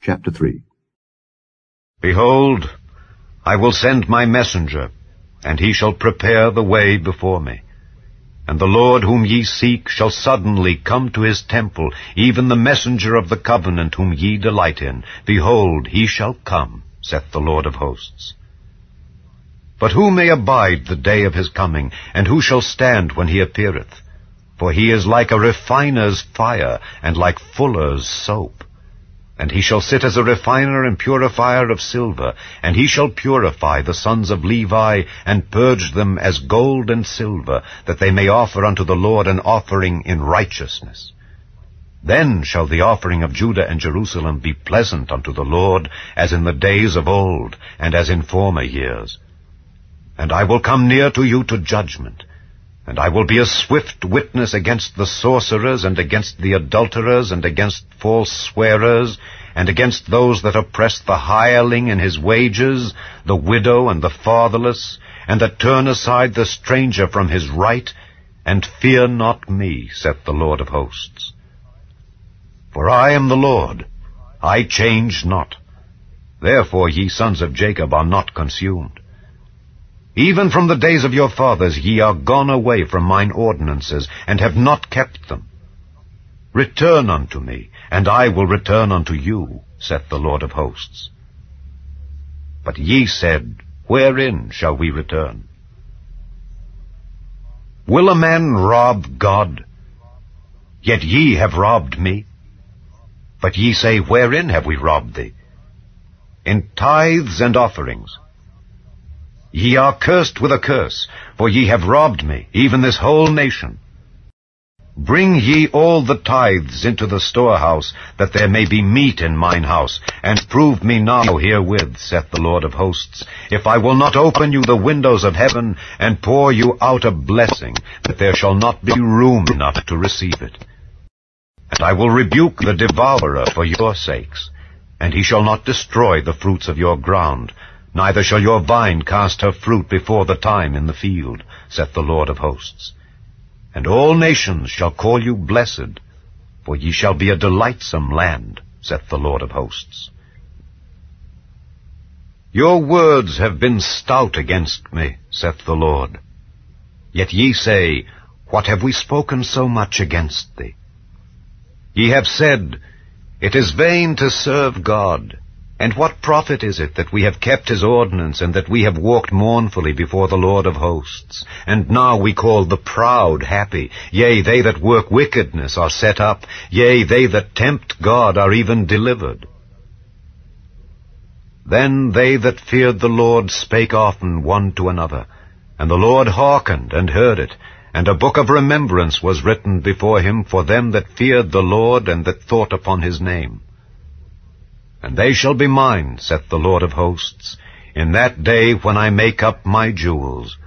Chapter 3 Behold, I will send my messenger, and he shall prepare the way before me. And the Lord whom ye seek shall suddenly come to his temple, even the messenger of the covenant whom ye delight in. Behold, he shall come, saith the Lord of hosts. But who may abide the day of his coming, and who shall stand when he appeareth? For he is like a refiner's fire, and like fuller's soap. And he shall sit as a refiner and purifier of silver, and he shall purify the sons of Levi, and purge them as gold and silver, that they may offer unto the Lord an offering in righteousness. Then shall the offering of Judah and Jerusalem be pleasant unto the Lord, as in the days of old, and as in former years. And I will come near to you to judgment, and I will be a swift witness against the sorcerers, and against the adulterers, and against false swearers, and against those that oppress the hireling in his wages, the widow and the fatherless, and that turn aside the stranger from his right, and fear not me, saith the Lord of hosts. For I am the Lord, I change not. Therefore ye sons of Jacob are not consumed. Even from the days of your fathers ye are gone away from mine ordinances, and have not kept them. Return unto me, and I will return unto you, saith the Lord of hosts. But ye said, Wherein shall we return? Will a man rob God? Yet ye have robbed me. But ye say, Wherein have we robbed thee? In tithes and offerings. Ye are cursed with a curse, for ye have robbed me, even this whole nation. Bring ye all the tithes into the storehouse, that there may be meat in mine house, and prove me now herewith, saith the Lord of hosts, if I will not open you the windows of heaven, and pour you out a blessing, that there shall not be room enough to receive it. And I will rebuke the devourer for your sakes, and he shall not destroy the fruits of your ground, Neither shall your vine cast her fruit before the time in the field, saith the Lord of hosts. And all nations shall call you blessed, for ye shall be a delightsome land, saith the Lord of hosts. Your words have been stout against me, saith the Lord. Yet ye say, What have we spoken so much against thee? Ye have said, It is vain to serve God. And what profit is it that we have kept his ordinance, and that we have walked mournfully before the Lord of hosts? And now we call the proud happy. Yea, they that work wickedness are set up. Yea, they that tempt God are even delivered. Then they that feared the Lord spake often one to another. And the Lord hearkened and heard it. And a book of remembrance was written before him for them that feared the Lord and that thought upon his name. And they shall be mine, saith the Lord of hosts, in that day when I make up my jewels,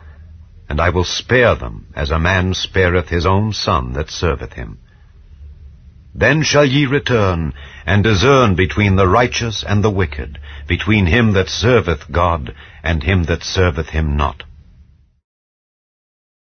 and I will spare them, as a man spareth his own son that serveth him. Then shall ye return, and discern between the righteous and the wicked, between him that serveth God, and him that serveth him not.